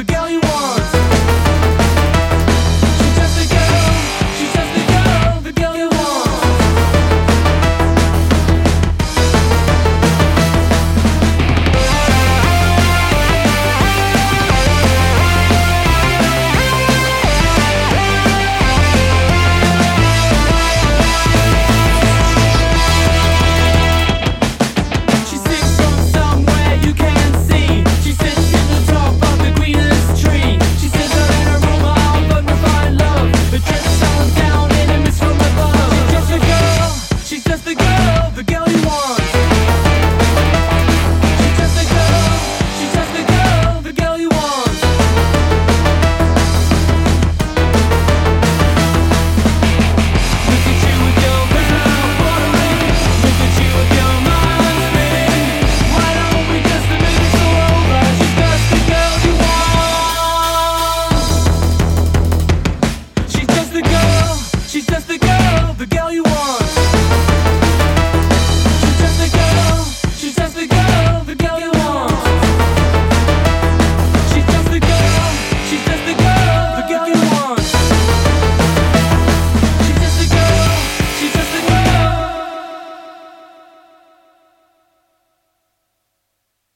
the girl you.